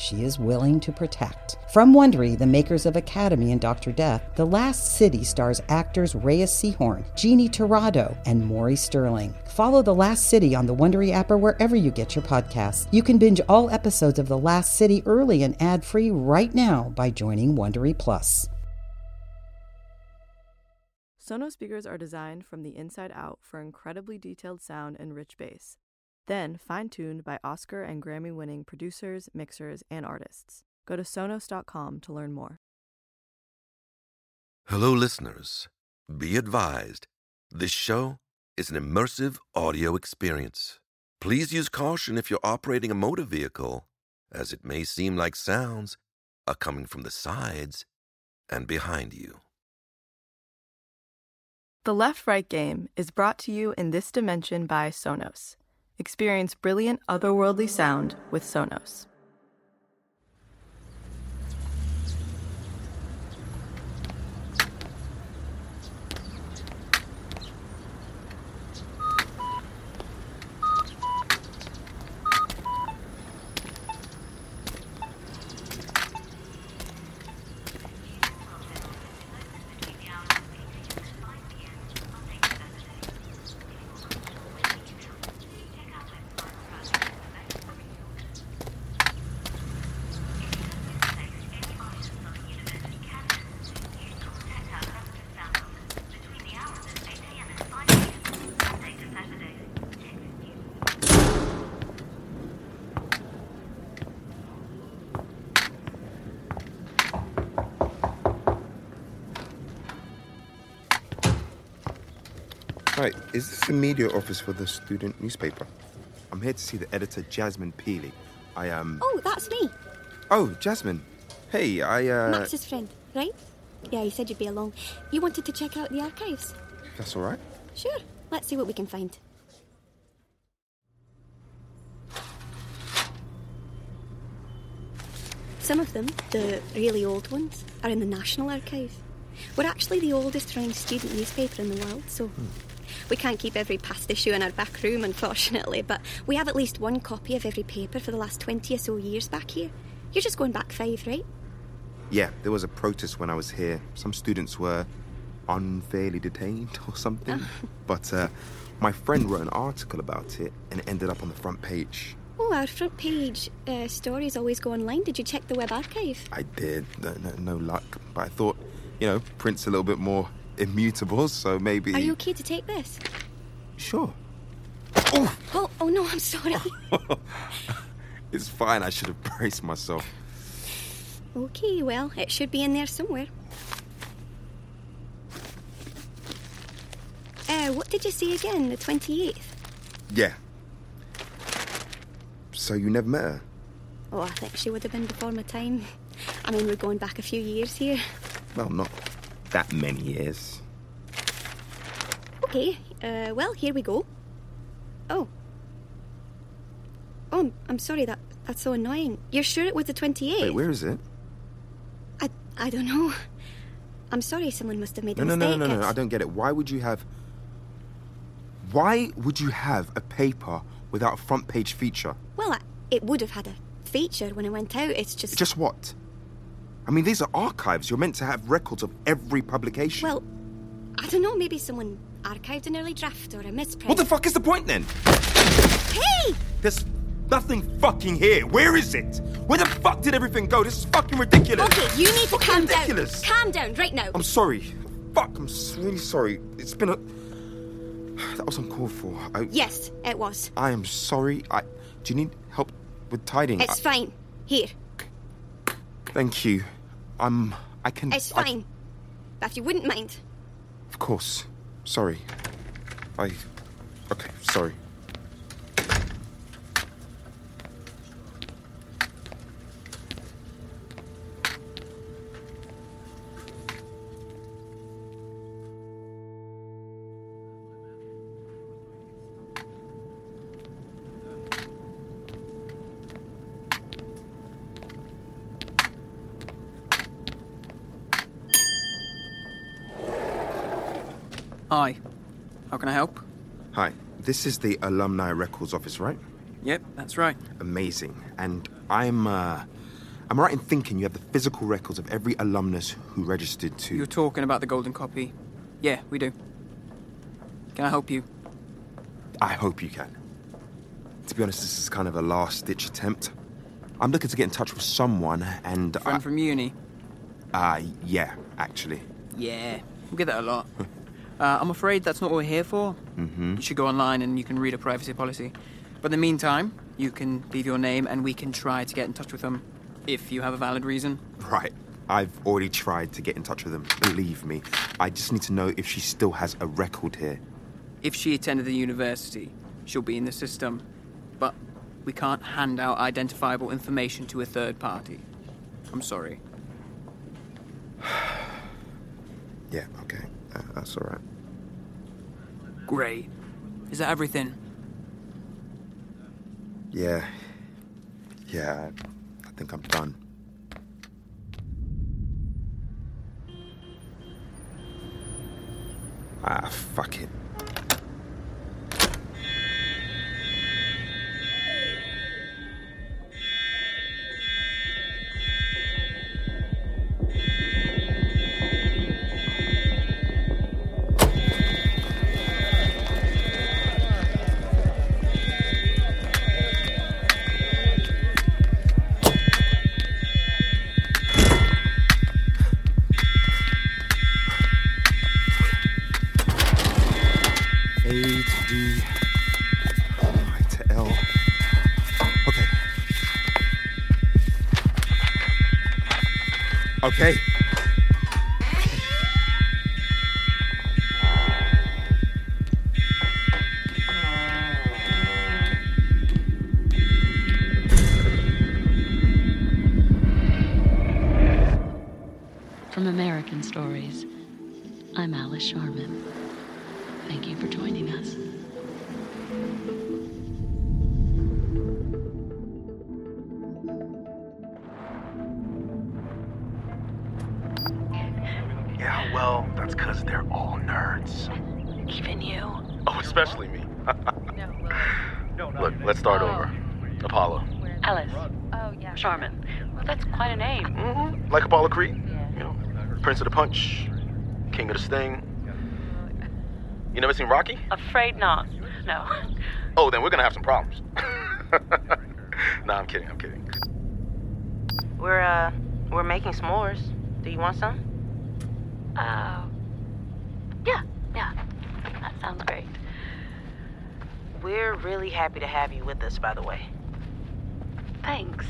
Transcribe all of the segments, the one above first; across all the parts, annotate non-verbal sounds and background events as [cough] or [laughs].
she is willing to protect. From Wondery, the makers of Academy and Dr. Death, The Last City stars actors Reyes Sehorn, Jeannie Torrado, and Maury Sterling. Follow The Last City on the Wondery app or wherever you get your podcasts. You can binge all episodes of The Last City early and ad-free right now by joining Wondery Plus. Sonos speakers are designed from the inside out for incredibly detailed sound and rich bass then fine tuned by Oscar and Grammy winning producers, mixers, and artists. Go to Sonos.com to learn more. Hello, listeners. Be advised this show is an immersive audio experience. Please use caution if you're operating a motor vehicle, as it may seem like sounds are coming from the sides and behind you. The Left Right Game is brought to you in this dimension by Sonos. Experience brilliant otherworldly sound with Sonos. Hi, is this the media office for the student newspaper? I'm here to see the editor, Jasmine Peely. I am. Um... Oh, that's me. Oh, Jasmine. Hey, I, uh. Max's friend, right? Yeah, he said you'd be along. You wanted to check out the archives. That's all right. Sure. Let's see what we can find. Some of them, the really old ones, are in the National Archive. We're actually the oldest running student newspaper in the world, so hmm. We can't keep every past issue in our back room, unfortunately, but we have at least one copy of every paper for the last 20 or so years back here. You're just going back five, right? Yeah, there was a protest when I was here. Some students were unfairly detained [laughs] or something. Oh. [laughs] But uh, my friend wrote an article about it and it ended up on the front page. Oh, our front page uh, stories always go online. Did you check the web archive? I did. No, no, no luck. But I thought, you know, print's a little bit more immutable, so maybe. Are you okay to take this? Sure. Oh! Oh, oh no, I'm sorry. [laughs] it's fine, I should have braced myself. Okay, well, it should be in there somewhere. Uh, what did you say again? The 28th? Yeah. So you never met her? Oh, I think she would have been before my time. I mean, we're going back a few years here. Well, not that many years. Okay, uh, well, here we go. Oh. Oh, I'm sorry, that that's so annoying. You're sure it was the 28th? Wait, where is it? I, I don't know. I'm sorry, someone must have made a no, mistake. No, no, no, no, I don't get it. Why would you have... Why would you have a paper without a front page feature? Well, I, it would have had a feature when it went out. It's just... Just what? I mean, these are archives. You're meant to have records of every publication. Well, I don't know. Maybe someone archived an early draft or a misprint. What the fuck is the point then? Hey! There's nothing fucking here. Where is it? Where the fuck did everything go? This is fucking ridiculous. Okay, you need to calm ridiculous. down. Calm down right now. I'm sorry. Fuck, I'm really sorry. It's been a. That was uncalled for. I... Yes, it was. I am sorry. I. Do you need help with tidying? It's I... fine. Here. Thank you. I'm. I can. It's fine. I... If you wouldn't mind. Of course. Sorry. I. Okay, sorry. This is the Alumni Records Office, right? Yep, that's right. Amazing. And I'm, uh, I'm right in thinking you have the physical records of every alumnus who registered to. You're talking about the golden copy. Yeah, we do. Can I help you? I hope you can. To be honest, this is kind of a last ditch attempt. I'm looking to get in touch with someone, and. Friend I, from uni? uh, yeah, actually. Yeah, we get that a lot. [laughs] uh, I'm afraid that's not what we're here for. Mm-hmm. You should go online and you can read a privacy policy. But in the meantime, you can leave your name and we can try to get in touch with them if you have a valid reason. Right. I've already tried to get in touch with them, believe me. I just need to know if she still has a record here. If she attended the university, she'll be in the system. But we can't hand out identifiable information to a third party. I'm sorry. [sighs] Yeah, okay. Uh, that's alright. Great. Is that everything? Yeah. Yeah, I think I'm done. Ah, fuck it. American Stories, I'm Alice Sharman. Thank you for joining us. Yeah, well, that's because they're all nerds. Even you. Oh, especially me. [laughs] Look, let's start over. Apollo. Alice. Oh, yeah. Sharman. Well, that's quite a name. Mm-hmm. Like Apollo Creed. You know, Prince of the Punch, King of the Sting. You never seen Rocky? Afraid not. No. Oh, then we're gonna have some problems. [laughs] nah, I'm kidding. I'm kidding. We're uh we're making s'mores. Do you want some? Uh, yeah, yeah. That sounds great. We're really happy to have you with us, by the way. Thanks.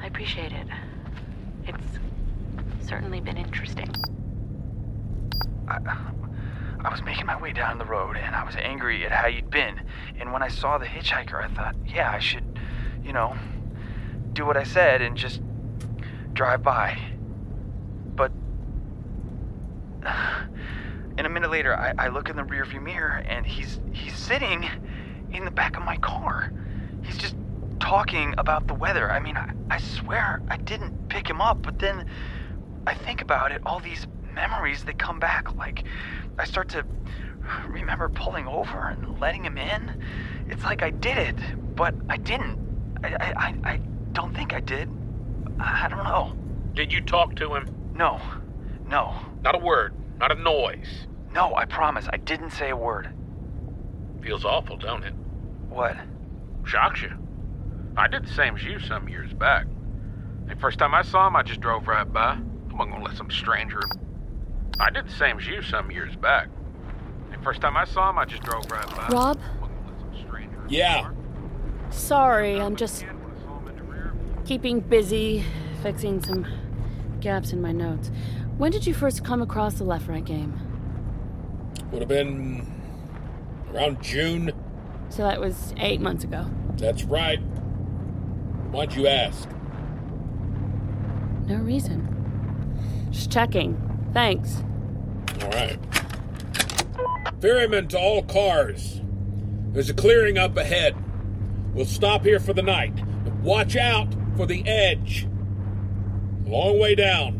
I appreciate it. It's certainly been interesting. I, I was making my way down the road and I was angry at how you'd been. And when I saw the hitchhiker, I thought, yeah, I should, you know, do what I said and just drive by. But. [sighs] And a minute later, I, I look in the rearview mirror and he's he's sitting in the back of my car. He's just talking about the weather. I mean, I, I swear I didn't pick him up, but then I think about it, all these memories that come back. Like, I start to remember pulling over and letting him in. It's like I did it, but I didn't. I, I, I, don't think I did. I, I don't know. Did you talk to him? No. No. Not a word, not a noise. No, I promise. I didn't say a word. Feels awful, don't it? What? Shocks you. I did the same as you some years back. The first time I saw him, I just drove right by. I wasn't gonna let some stranger. I did the same as you some years back. The first time I saw him, I just drove right by. Rob? I wasn't gonna let some stranger. Yeah. Sorry, I'm just keeping busy fixing some gaps in my notes. When did you first come across the left right game? Would have been around June. So that was eight months ago. That's right. Why'd you ask? No reason. Just checking. Thanks. All right. Ferryman to all cars. There's a clearing up ahead. We'll stop here for the night. Watch out for the edge. Long way down.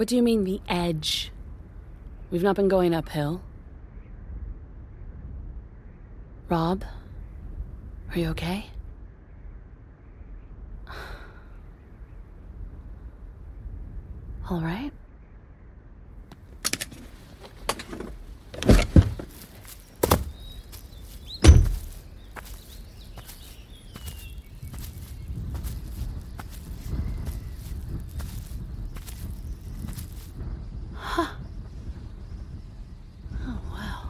What do you mean, the edge? We've not been going uphill. Rob, are you okay? [sighs] All right. Huh. Oh, wow.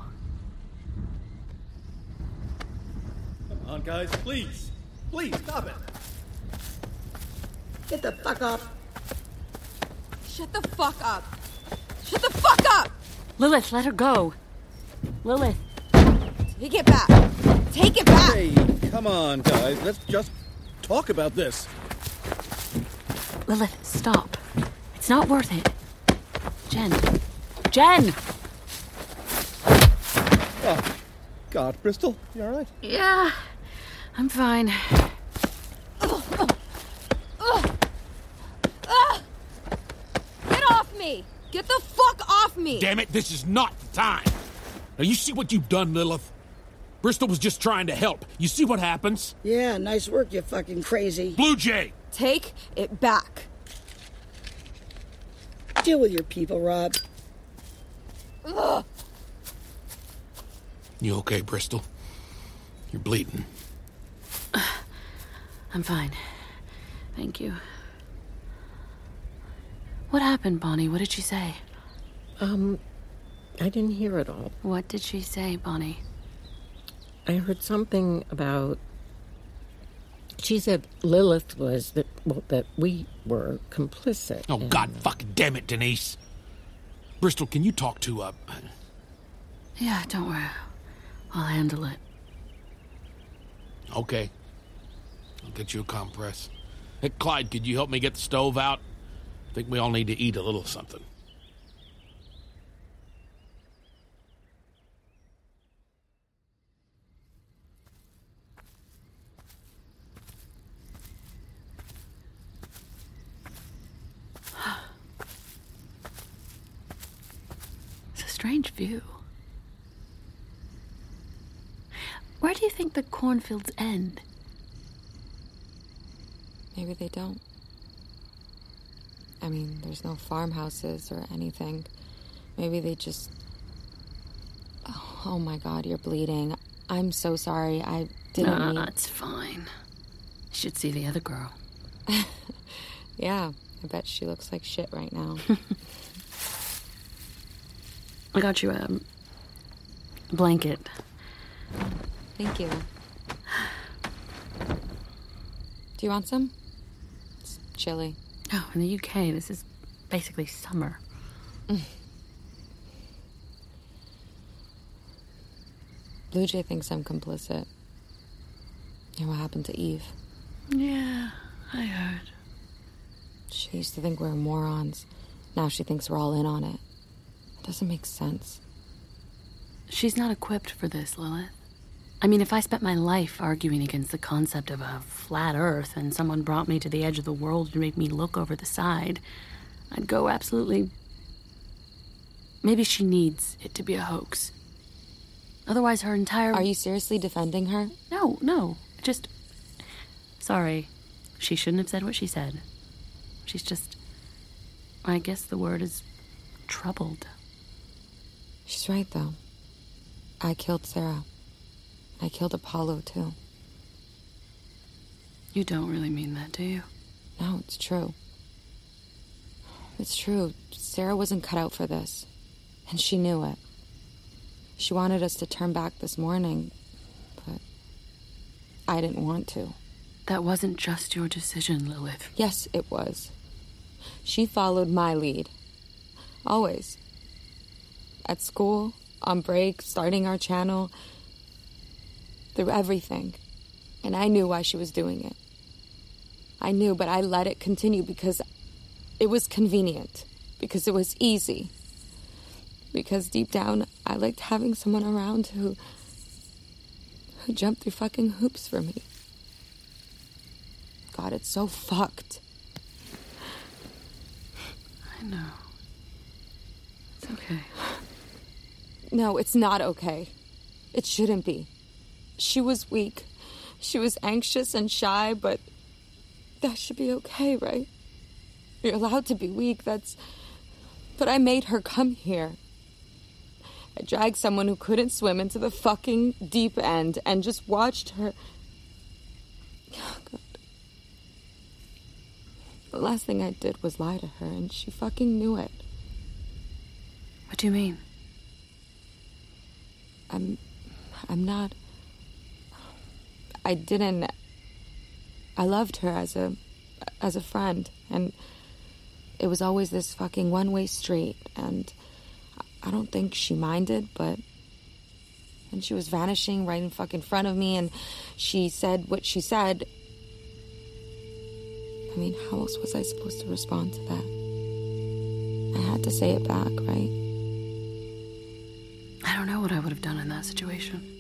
Come on, guys, please. Please, stop it. Get the fuck up. Shut the fuck up. Shut the fuck up! Lilith, let her go. Lilith. Take it back. Take it back. Hey, come on, guys. Let's just talk about this. Lilith, stop. It's not worth it. Jen. Jen! Oh, God, Bristol, you all right? Yeah, I'm fine. Get off me! Get the fuck off me! Damn it, this is not the time. Now, you see what you've done, Lilith? Bristol was just trying to help. You see what happens? Yeah, nice work, you fucking crazy. Blue Jay! Take it back. Deal with your people, Rob. Ugh. You okay, Bristol? You're bleeding. I'm fine. Thank you. What happened, Bonnie? What did she say? Um, I didn't hear it all. What did she say, Bonnie? I heard something about. She said Lilith was that well that we were complicit. Oh, and- God fucking damn it, Denise. Bristol, can you talk to, uh. Yeah, don't worry. I'll handle it. Okay. I'll get you a compress. Hey, Clyde, could you help me get the stove out? I think we all need to eat a little something. It's a strange view. Where do you think the cornfields end? Maybe they don't. I mean, there's no farmhouses or anything. Maybe they just. Oh, my god, you're bleeding. I'm so sorry. I didn't no, mean. it's fine. You should see the other girl. [laughs] Yeah, I bet she looks like shit right now. [laughs] I got you a blanket. Thank you. Do you want some? Chilly. Oh, in the UK, this is basically summer. Mm. Blue Jay thinks I'm complicit. And what happened to Eve? Yeah, I heard. She used to think we were morons. Now she thinks we're all in on it. It doesn't make sense. She's not equipped for this, Lilith. I mean, if I spent my life arguing against the concept of a flat earth and someone brought me to the edge of the world to make me look over the side, I'd go absolutely. Maybe she needs it to be a hoax. Otherwise, her entire. Are you seriously defending her? No, no. Just. Sorry. She shouldn't have said what she said. She's just. I guess the word is troubled. She's right, though. I killed Sarah. I killed Apollo, too. You don't really mean that, do you? No, it's true. It's true. Sarah wasn't cut out for this. And she knew it. She wanted us to turn back this morning, but I didn't want to. That wasn't just your decision, Lilith. Yes, it was. She followed my lead. Always. At school, on break, starting our channel, through everything, and I knew why she was doing it. I knew, but I let it continue because it was convenient, because it was easy, because deep down I liked having someone around who who jumped through fucking hoops for me. God, it's so fucked. I know. It's okay. No, it's not okay. It shouldn't be. She was weak. She was anxious and shy, but that should be okay, right? You're allowed to be weak, that's. But I made her come here. I dragged someone who couldn't swim into the fucking deep end and just watched her. Oh, God. The last thing I did was lie to her, and she fucking knew it. What do you mean? I'm. I'm not. I didn't. I loved her as a. as a friend, and it was always this fucking one way street, and I don't think she minded, but. And she was vanishing right in fucking front of me, and she said what she said. I mean, how else was I supposed to respond to that? I had to say it back, right? I don't know what I would have done in that situation.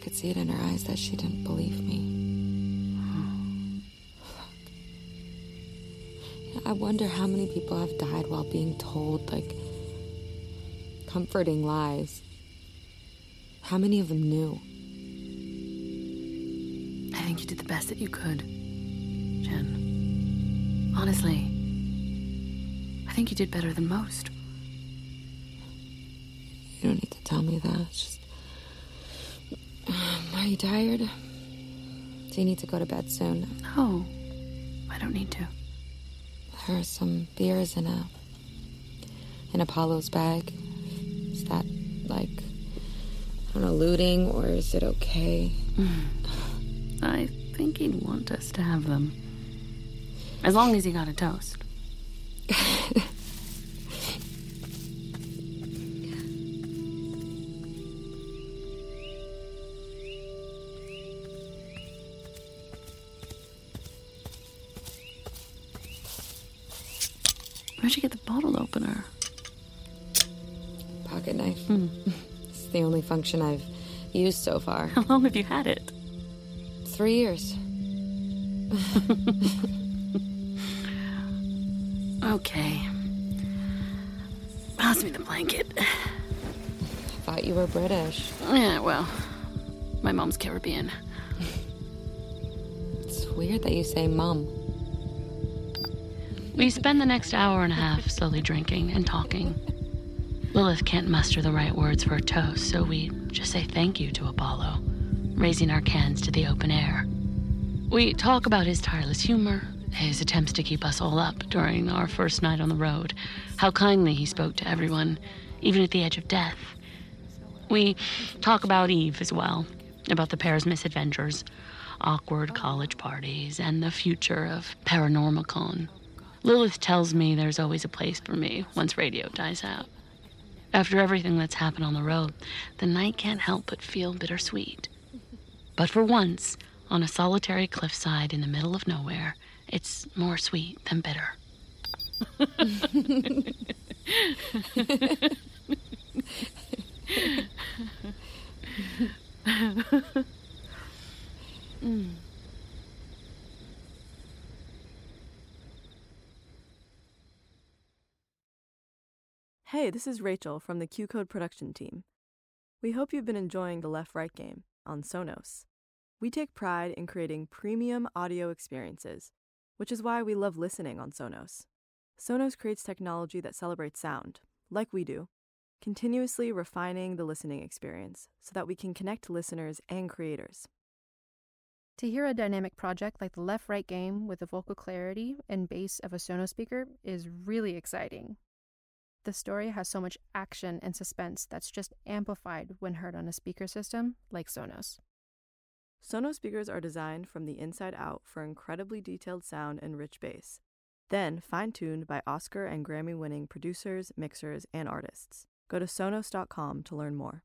I could see it in her eyes that she didn't believe me. Fuck. I wonder how many people have died while being told, like, comforting lies. How many of them knew? I think you did the best that you could, Jen. Honestly, I think you did better than most. You don't need to tell me that. It's just. Are you tired? Do you need to go to bed soon? No, I don't need to. There are some beers in a. in Apollo's bag. Is that like. I don't know, looting, or is it okay? Mm. I think he'd want us to have them. As long as he got a toast. [laughs] Where'd you get the bottle opener? Pocket knife. Hmm. [laughs] it's the only function I've used so far. [laughs] How long have you had it? Three years. [laughs] Okay. Pass me the blanket. Thought you were British. Yeah, well, my mom's Caribbean. It's weird that you say mum. We spend the next hour and a half slowly drinking and talking. Lilith can't muster the right words for a toast, so we just say thank you to Apollo, raising our cans to the open air. We talk about his tireless humor, his attempts to keep us all up during our first night on the road, how kindly he spoke to everyone, even at the edge of death. We talk about Eve as well, about the pair's misadventures, awkward college parties, and the future of Paranormacon. Lilith tells me there's always a place for me once radio dies out. After everything that's happened on the road, the night can't help but feel bittersweet. But for once, on a solitary cliffside in the middle of nowhere, it's more sweet than bitter. [laughs] [laughs] Mm. Hey, this is Rachel from the QCODE production team. We hope you've been enjoying the Left Right game on Sonos. We take pride in creating premium audio experiences, which is why we love listening on Sonos. Sonos creates technology that celebrates sound, like we do, continuously refining the listening experience so that we can connect listeners and creators. To hear a dynamic project like the left right game with the vocal clarity and bass of a Sonos speaker is really exciting. The story has so much action and suspense that's just amplified when heard on a speaker system like Sonos. Sonos speakers are designed from the inside out for incredibly detailed sound and rich bass, then fine tuned by Oscar and Grammy winning producers, mixers, and artists. Go to Sonos.com to learn more.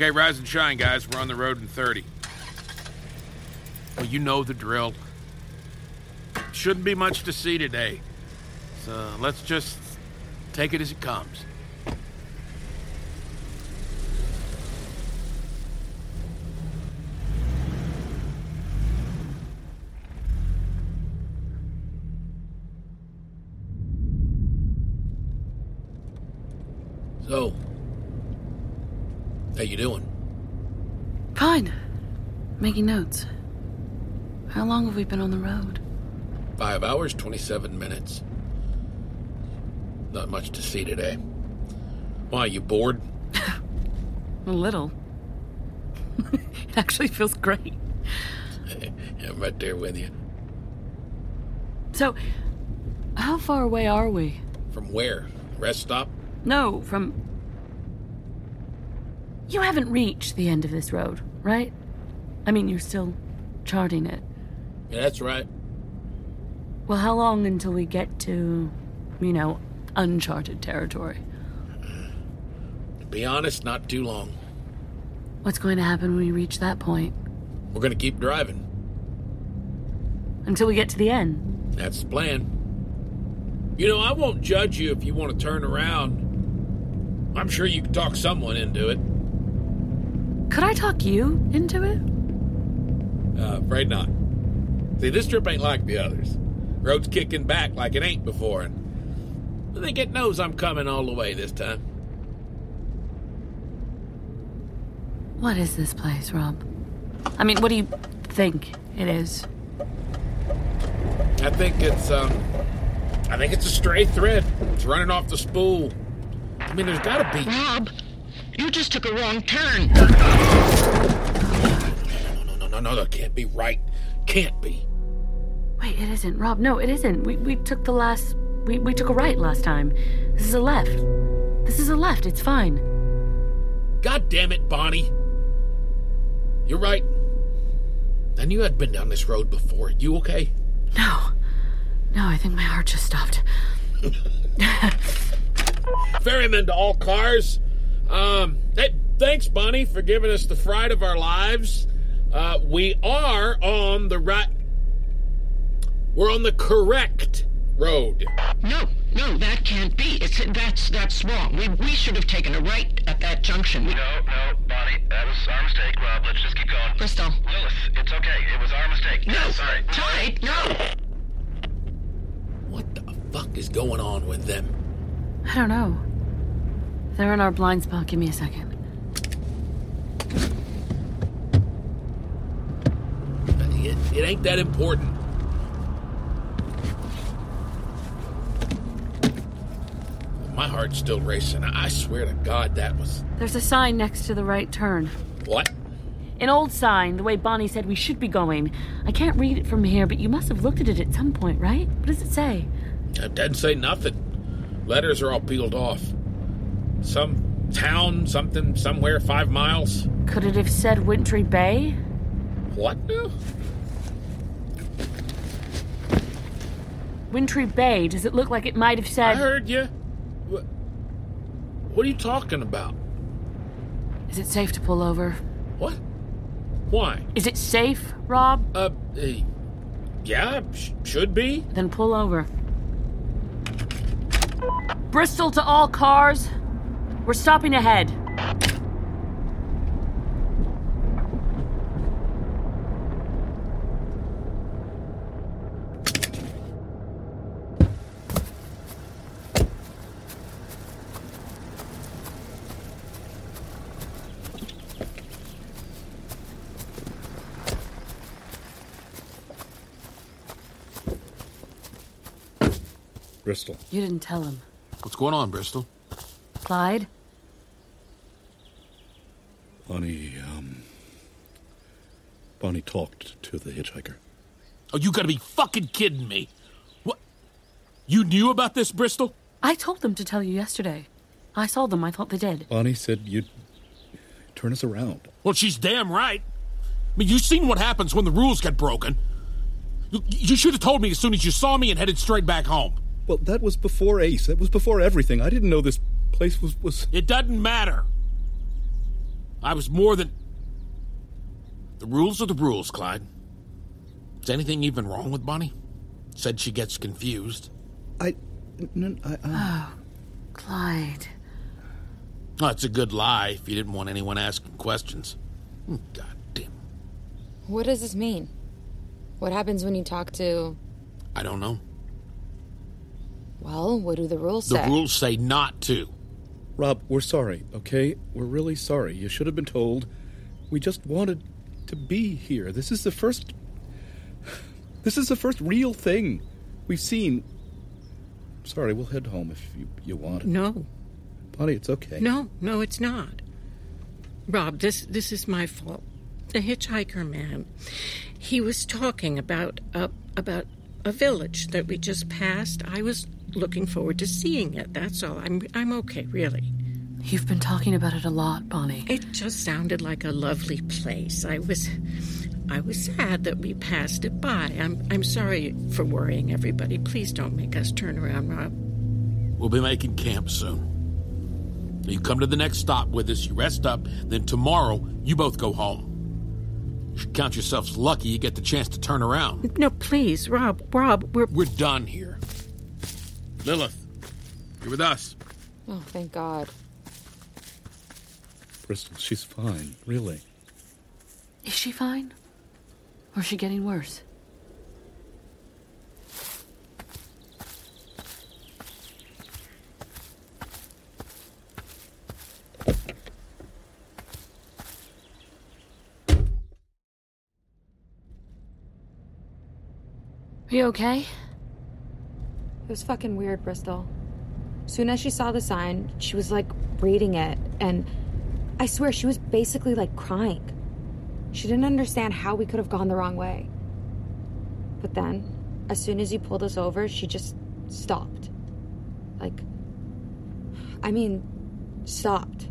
Okay, rise and shine, guys. We're on the road in 30. Well, you know the drill. Shouldn't be much to see today. So let's just take it as it comes. So, how you doing? Fine. Making notes. How long have we been on the road? Five hours, 27 minutes. Not much to see today. Why, you bored? [laughs] A little. [laughs] it actually feels great. [laughs] I'm right there with you. So, how far away are we? From where? Rest stop? No, from. You haven't reached the end of this road, right? I mean, you're still charting it. Yeah, that's right. Well, how long until we get to, you know, uncharted territory? Mm-hmm. To be honest, not too long. What's going to happen when we reach that point? We're gonna keep driving. Until we get to the end? That's the plan. You know, I won't judge you if you want to turn around. I'm sure you can talk someone into it. Could I talk you into it? Uh, afraid not. See, this trip ain't like the others. Road's kicking back like it ain't before, and I think it knows I'm coming all the way this time. What is this place, Rob? I mean, what do you think it is? I think it's, um, I think it's a stray thread. It's running off the spool. I mean, there's gotta be. Rob, you just took a wrong turn. No, no, no, no, no, that can't be right. Can't be. Wait, it isn't, Rob. No, it isn't. We we took the last. We we took a right last time. This is a left. This is a left. It's fine. God damn it, Bonnie. You're right. I knew I'd been down this road before. You okay? No, no. I think my heart just stopped. [laughs] Ferryman to all cars. Um, hey, thanks, Bonnie, for giving us the fright of our lives. Uh, we are on the right. We're on the correct road. No, no, that can't be. It's that's that's wrong. We we should have taken a right at that junction. We, No, no, Bonnie, that was our mistake, Rob. Let's just keep going. Bristol. Lilith, it's okay. It was our mistake. No, sorry. Tide, no. What the fuck is going on with them? I don't know. They're in our blind spot. Give me a second. It, it ain't that important. My heart's still racing. I swear to God that was. There's a sign next to the right turn. What? An old sign, the way Bonnie said we should be going. I can't read it from here, but you must have looked at it at some point, right? What does it say? It doesn't say nothing. Letters are all peeled off. Some town, something, somewhere, five miles. Could it have said Wintry Bay? What now? Wintry Bay. Does it look like it might have said. I heard you. What, what are you talking about? Is it safe to pull over? What? Why? Is it safe, Rob? Uh, uh yeah, sh- should be. Then pull over. Bristol to all cars. We're stopping ahead. Bristol. You didn't tell him. What's going on, Bristol? Clyde? Bonnie, um. Bonnie talked to the hitchhiker. Oh, you gotta be fucking kidding me. What? You knew about this, Bristol? I told them to tell you yesterday. I saw them. I thought they did. Bonnie said you'd turn us around. Well, she's damn right. I mean, you've seen what happens when the rules get broken. You, you should have told me as soon as you saw me and headed straight back home. Well, that was before Ace. That was before everything. I didn't know this place was was. It doesn't matter. I was more than. The rules are the rules, Clyde. Is anything even wrong with Bonnie? Said she gets confused. I. No, I, I... Oh, Clyde. Oh, it's a good lie if you didn't want anyone asking questions. Hmm, God damn. What does this mean? What happens when you talk to. I don't know. Well, what do the rules The say? The rules say not to. Rob, we're sorry, okay? We're really sorry. You should have been told. We just wanted to be here. This is the first. [sighs] This is the first real thing we've seen. Sorry, we'll head home if you, you want. No. Bonnie, it's okay. No, no, it's not. Rob, this this is my fault. The hitchhiker man, he was talking about a about a village that we just passed. I was looking forward to seeing it. That's all. I'm I'm okay, really. You've been talking about it a lot, Bonnie. It just sounded like a lovely place. I was I was sad that we passed it by. I'm I'm sorry for worrying everybody. Please don't make us turn around, Rob. We'll be making camp soon. You come to the next stop with us, you rest up, then tomorrow you both go home. You should count yourselves lucky you get the chance to turn around. No, please, Rob. Rob, we're We're done here. Lilith, you're with us. Oh, thank God. Bristol, she's fine, really. Is she fine? Or is she getting worse? Are you okay? It was fucking weird, Bristol. Soon as she saw the sign, she was like reading it, and I swear she was basically like crying. She didn't understand how we could have gone the wrong way. But then, as soon as you pulled us over, she just stopped. Like, I mean, stopped.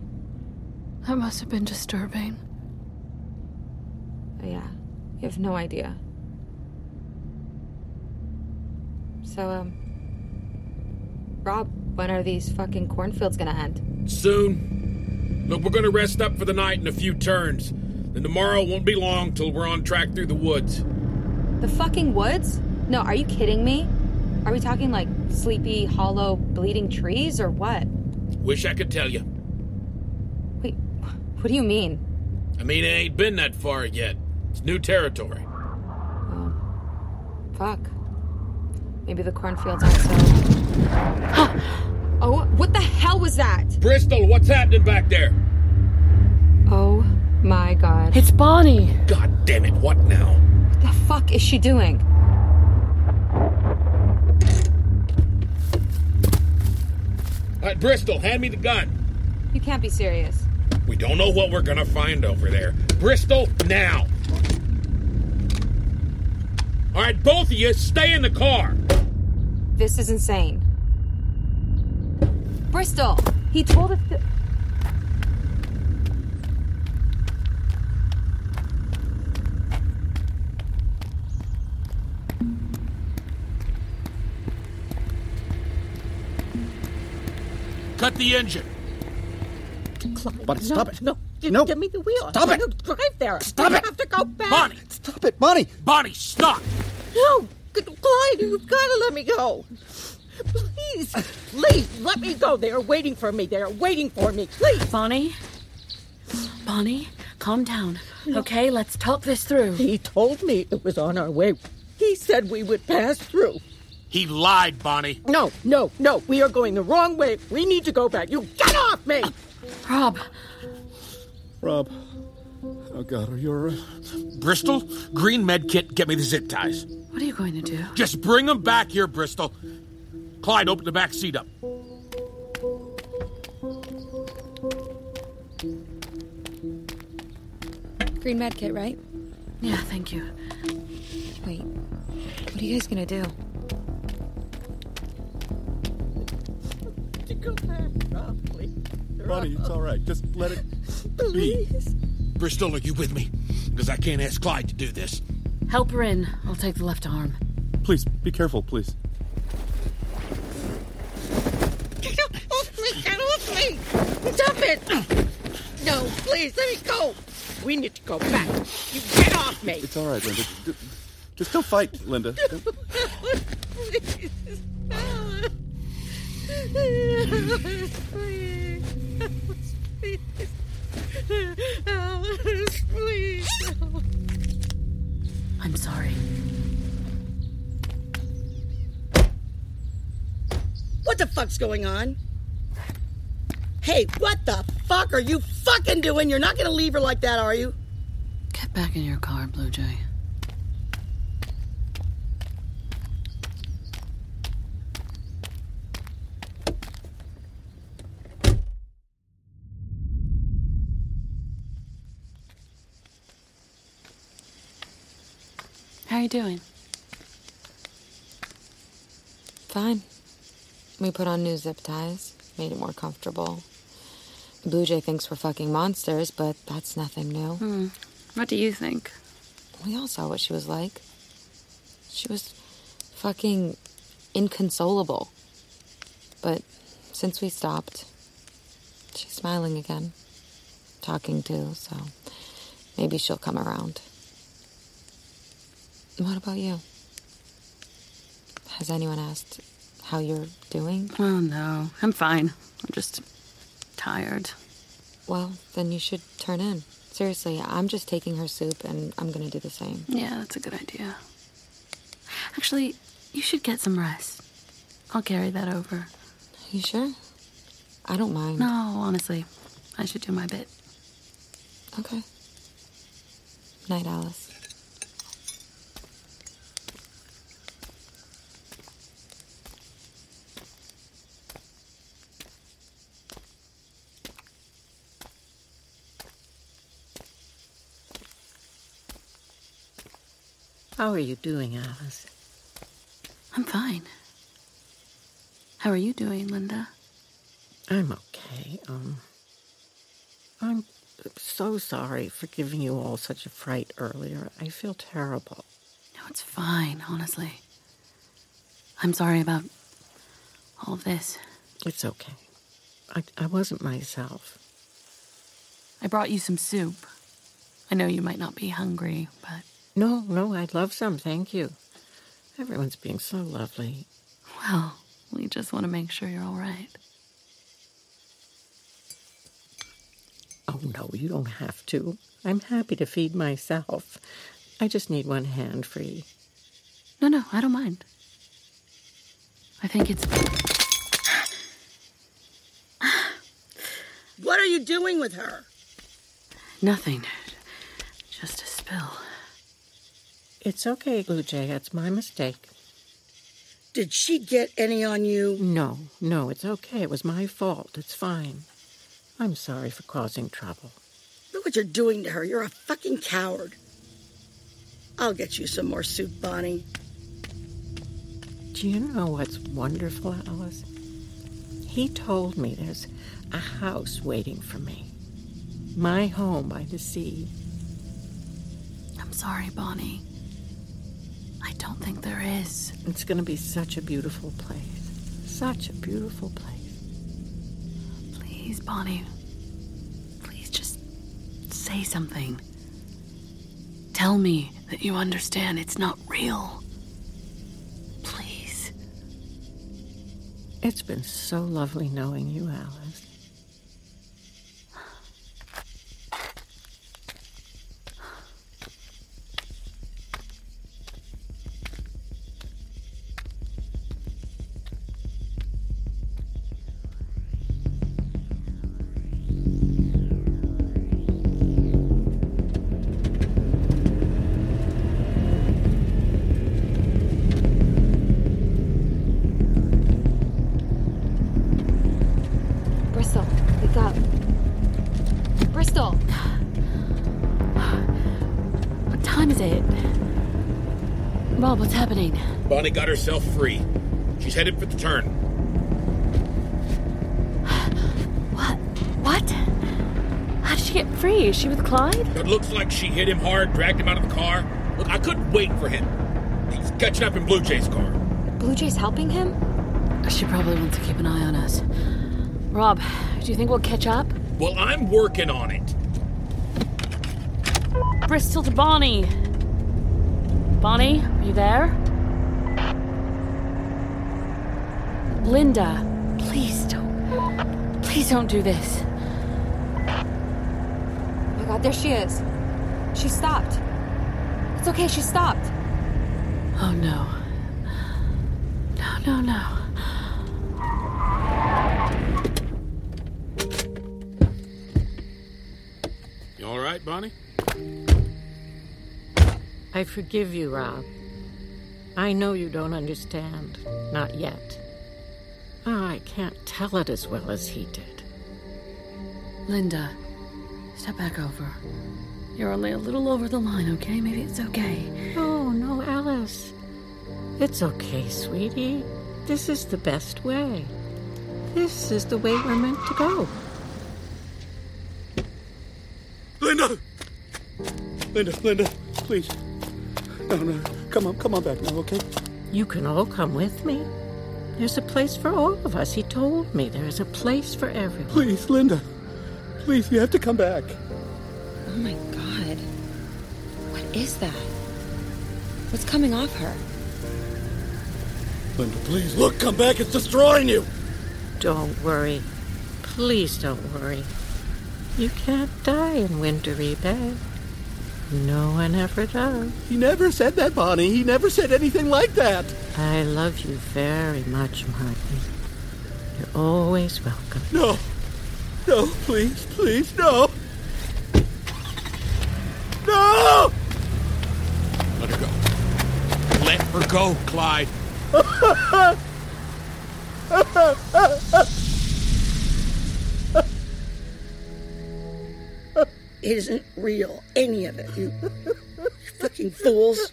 That must have been disturbing. Yeah, you have no idea. So, um, Rob, when are these fucking cornfields gonna end? Soon. Look, we're gonna rest up for the night in a few turns. Then tomorrow won't be long till we're on track through the woods. The fucking woods? No, are you kidding me? Are we talking like sleepy, hollow, bleeding trees or what? Wish I could tell you. Wait, what do you mean? I mean, it ain't been that far yet. It's new territory. Oh. Fuck. Maybe the cornfields aren't so. [gasps] oh, what the hell was that? Bristol, what's happening back there? Oh my god. It's Bonnie. God damn it, what now? What the fuck is she doing? All right, Bristol, hand me the gun. You can't be serious. We don't know what we're gonna find over there. Bristol, now. All right, both of you, stay in the car. This is insane. Bristol, he told us to. Cut the engine. Clyde, Bonnie, no, stop it. No, give, No. give me the wheel. Stop I it. don't drive there. Stop I it. have to go back. Bonnie, Stop it, Bonnie! Bonnie, stop. No, G- Clyde, you've got to let me go. Please, please, let me go. They are waiting for me. They are waiting for me. Please. Bonnie? Bonnie, calm down. Okay, let's talk this through. He told me it was on our way. He said we would pass through. He lied, Bonnie. No, no, no. We are going the wrong way. We need to go back. You get off me! Rob, Rob. Oh, God, are you all uh, right? Bristol, green med kit, get me the zip ties. what are you going to do? Just bring them back here, Bristol. Clyde, open the back seat up. Green med kit, right? Yeah, thank you. Wait, what are you guys gonna do? Go back, Rob, please. Bonnie, it's all right. Just let it Please. Bristol, are you with me? Because I can't ask Clyde to do this. Help her in. I'll take the left arm. Please, be careful, please. Get off me! Get off me! Stop it! No, please, let me go. We need to go back. You get off me! It's all right, Linda. Just don't fight, Linda. Don't- [laughs] please. Please. Alice, please. I'm sorry. What the fuck's going on? Hey, what the fuck are you fucking doing? You're not gonna leave her like that, are you? Get back in your car, Blue Jay. How you doing? Fine. We put on new zip ties, made it more comfortable. The Blue Jay thinks we're fucking monsters, but that's nothing new. Hmm. What do you think? We all saw what she was like. She was fucking inconsolable. But since we stopped, she's smiling again. Talking too, so maybe she'll come around. What about you? Has anyone asked how you're doing? Oh, no. I'm fine. I'm just tired. Well, then you should turn in. Seriously, I'm just taking her soup and I'm gonna do the same. Yeah, that's a good idea. Actually, you should get some rest. I'll carry that over. You sure? I don't mind. No, honestly, I should do my bit. Okay. Night, Alice. How are you doing, Alice? I'm fine. How are you doing, Linda? I'm okay. Um, I'm so sorry for giving you all such a fright earlier. I feel terrible. No, it's fine, honestly. I'm sorry about all of this. It's okay. I, I wasn't myself. I brought you some soup. I know you might not be hungry, but. No, no, I'd love some, thank you. Everyone's being so lovely. Well, we just want to make sure you're all right. Oh, no, you don't have to. I'm happy to feed myself. I just need one hand free. No, no, I don't mind. I think it's. What are you doing with her? Nothing. Just a spill. It's okay, Blue Jay. It's my mistake. Did she get any on you? No, no, it's okay. It was my fault. It's fine. I'm sorry for causing trouble. Look what you're doing to her. You're a fucking coward. I'll get you some more soup, Bonnie. Do you know what's wonderful, Alice? He told me there's a house waiting for me. My home by the sea. I'm sorry, Bonnie. I don't think there is. It's going to be such a beautiful place. Such a beautiful place. Please, Bonnie. Please just say something. Tell me that you understand it's not real. Please. It's been so lovely knowing you, Alice. Time is it? Rob, what's happening? Bonnie got herself free. She's headed for the turn. What? What? How did she get free? Is she with Clyde? It looks like she hit him hard, dragged him out of the car. Look, I couldn't wait for him. He's catching up in Blue Jay's car. Blue Jay's helping him? She probably wants to keep an eye on us. Rob, do you think we'll catch up? Well, I'm working on it. Bristol to Bonnie. Bonnie, are you there? Linda, please don't. Please don't do this. Oh my god, there she is. She stopped. It's okay, she stopped. I forgive you, Rob. I know you don't understand. Not yet. Oh, I can't tell it as well as he did. Linda, step back over. You're only a little over the line, okay? Maybe it's okay. Oh, no, Alice. It's okay, sweetie. This is the best way. This is the way we're meant to go. Linda! Linda, Linda, please. No, no. Come on, come on back now, okay? You can all come with me. There's a place for all of us. He told me there's a place for everyone. Please, Linda. Please, you have to come back. Oh my god. What is that? What's coming off her? Linda, please, look, come back. It's destroying you. Don't worry. Please don't worry. You can't die in Wintery Bay. No one ever does. He never said that, Bonnie. He never said anything like that. I love you very much, Martin. You're always welcome. No. No, please, please, no. No! Let her go. Let her go, Clyde. [laughs] It isn't real, any of it, you, you fucking fools.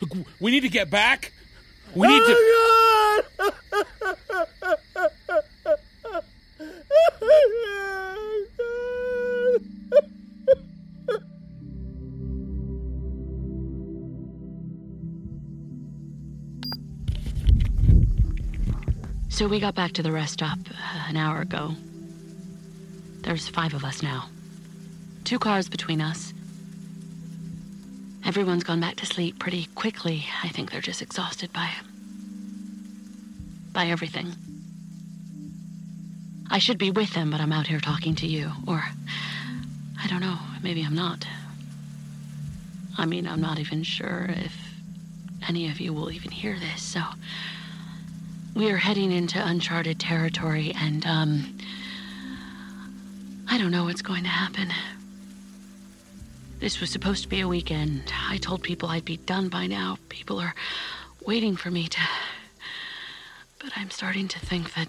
Look, we need to get back. We need to. Oh, So we got back to the rest stop uh, an hour ago. There's five of us now. Two cars between us. Everyone's gone back to sleep pretty quickly. I think they're just exhausted by by everything. I should be with them, but I'm out here talking to you. Or I don't know, maybe I'm not. I mean, I'm not even sure if any of you will even hear this, so we are heading into uncharted territory and um I don't know what's going to happen. This was supposed to be a weekend. I told people I'd be done by now. People are waiting for me to. But I'm starting to think that.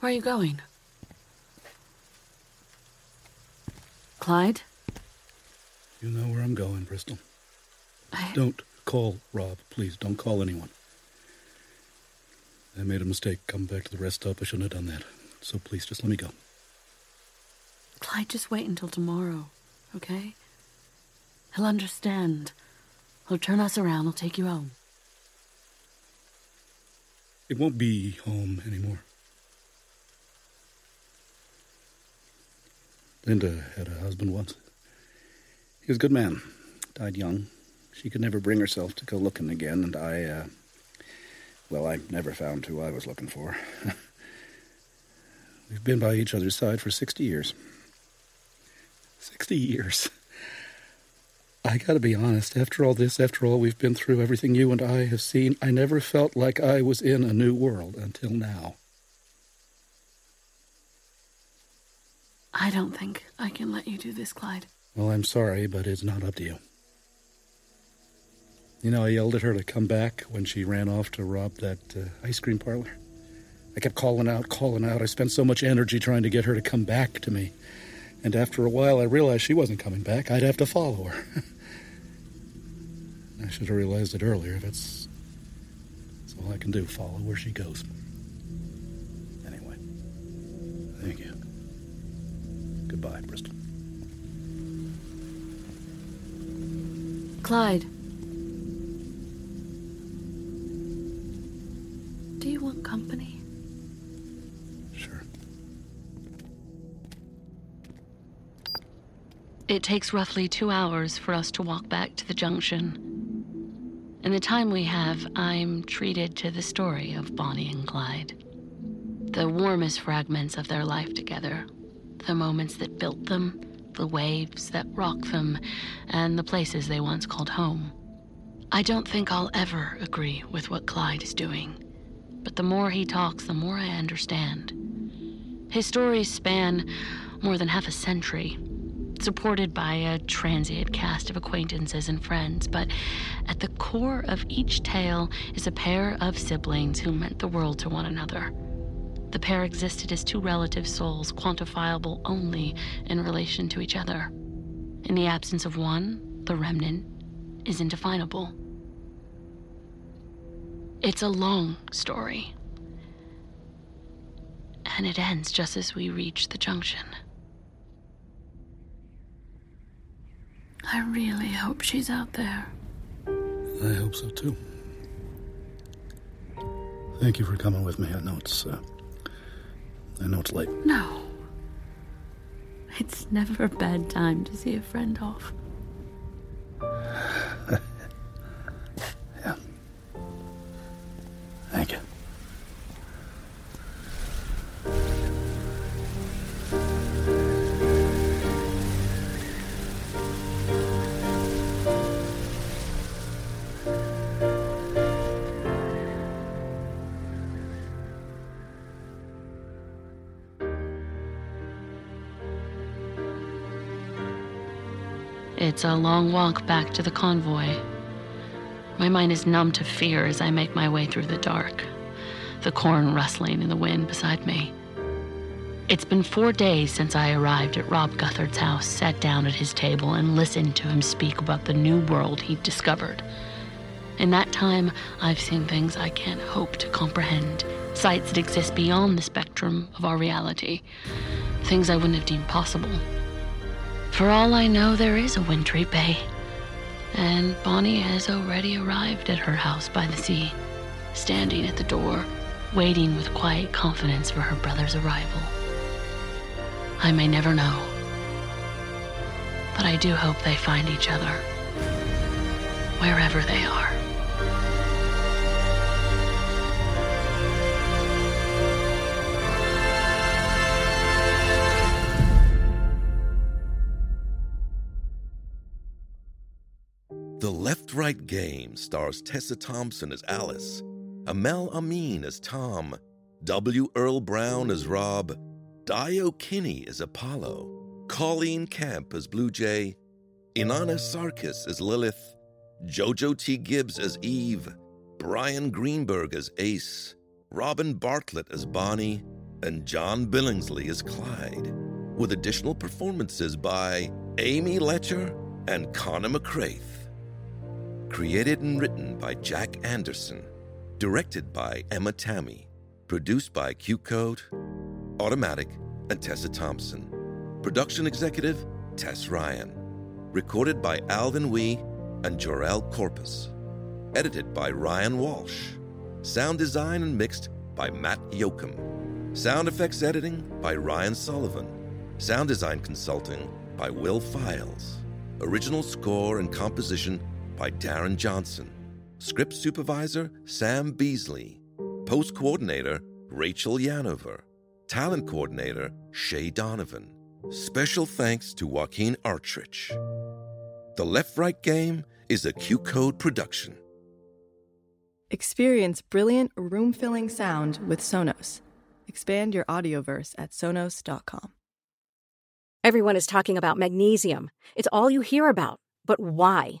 Where are you going? Clyde? You know where I'm going, Bristol. I... Don't call Rob. Please, don't call anyone. I made a mistake. Come back to the rest stop. I shouldn't have done that. So please, just let me go. Clyde, just wait until tomorrow, okay? He'll understand. He'll turn us around. He'll take you home. It won't be home anymore. Linda had a husband once. He was a good man. Died young. She could never bring herself to go looking again, and I, uh, well, I never found who I was looking for. [laughs] We've been by each other's side for 60 years. 60 years. I gotta be honest, after all this, after all we've been through, everything you and I have seen, I never felt like I was in a new world until now. I don't think I can let you do this, Clyde. Well, I'm sorry, but it's not up to you. You know, I yelled at her to come back when she ran off to rob that uh, ice cream parlor. I kept calling out, calling out. I spent so much energy trying to get her to come back to me. And after a while, I realized she wasn't coming back. I'd have to follow her. [laughs] I should have realized it earlier. That's, that's all I can do follow where she goes. Anyway, thank you. Goodbye, Bristol. Clyde. Do you want company? Sure. It takes roughly two hours for us to walk back to the junction. In the time we have, I'm treated to the story of Bonnie and Clyde. The warmest fragments of their life together. The moments that built them, the waves that rock them, and the places they once called home. I don't think I'll ever agree with what Clyde is doing, but the more he talks, the more I understand. His stories span more than half a century, supported by a transient cast of acquaintances and friends, but at the core of each tale is a pair of siblings who meant the world to one another. The pair existed as two relative souls, quantifiable only in relation to each other. In the absence of one, the remnant is indefinable. It's a long story. And it ends just as we reach the junction. I really hope she's out there. I hope so too. Thank you for coming with me. I know it's uh, I know it's late. No. It's never a bad time to see a friend off. [sighs] yeah. Thank you. It's a long walk back to the convoy. My mind is numb to fear as I make my way through the dark, the corn rustling in the wind beside me. It's been four days since I arrived at Rob Guthard's house, sat down at his table, and listened to him speak about the new world he'd discovered. In that time, I've seen things I can't hope to comprehend, sights that exist beyond the spectrum of our reality, things I wouldn't have deemed possible. For all I know, there is a wintry bay. And Bonnie has already arrived at her house by the sea, standing at the door, waiting with quiet confidence for her brother's arrival. I may never know, but I do hope they find each other, wherever they are. The Left Right Game stars Tessa Thompson as Alice, Aml Ameen as Tom, W. Earl Brown as Rob, Dio Kinney as Apollo, Colleen Camp as Blue Jay, Inanna Sarkis as Lilith, Jojo T. Gibbs as Eve, Brian Greenberg as Ace, Robin Bartlett as Bonnie, and John Billingsley as Clyde, with additional performances by Amy Letcher and Connor McCraith. Created and written by Jack Anderson. Directed by Emma Tammi. Produced by Q Code, Automatik, and Tessa Thompson. Production executive Tess Ryan. Recorded by Alvin Wee and Jorel Corpus. Edited by Ryan Walsh. Sound design and mixed by Matt Yoakum. Sound effects editing by Ryan Sullivan. Sound design consulting by Will Files. Original score and composition by Darren Johnson. Script supervisor Sam Beasley. Post coordinator Rachel Yanover. Talent coordinator Shay Donovan. Special thanks to Joaquin Artrich. The Left Right Game is a QCODE production. Experience brilliant, room filling sound with Sonos. Expand your audioverse at Sonos.com. Everyone is talking about magnesium. It's all you hear about. But why?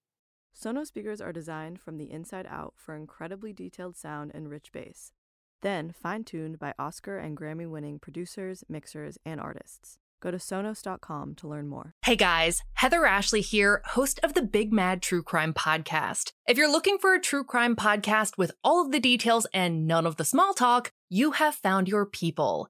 Sonos speakers are designed from the inside out for incredibly detailed sound and rich bass, then fine tuned by Oscar and Grammy winning producers, mixers, and artists. Go to Sonos.com to learn more. Hey guys, Heather Ashley here, host of the Big Mad True Crime Podcast. If you're looking for a true crime podcast with all of the details and none of the small talk, you have found your people.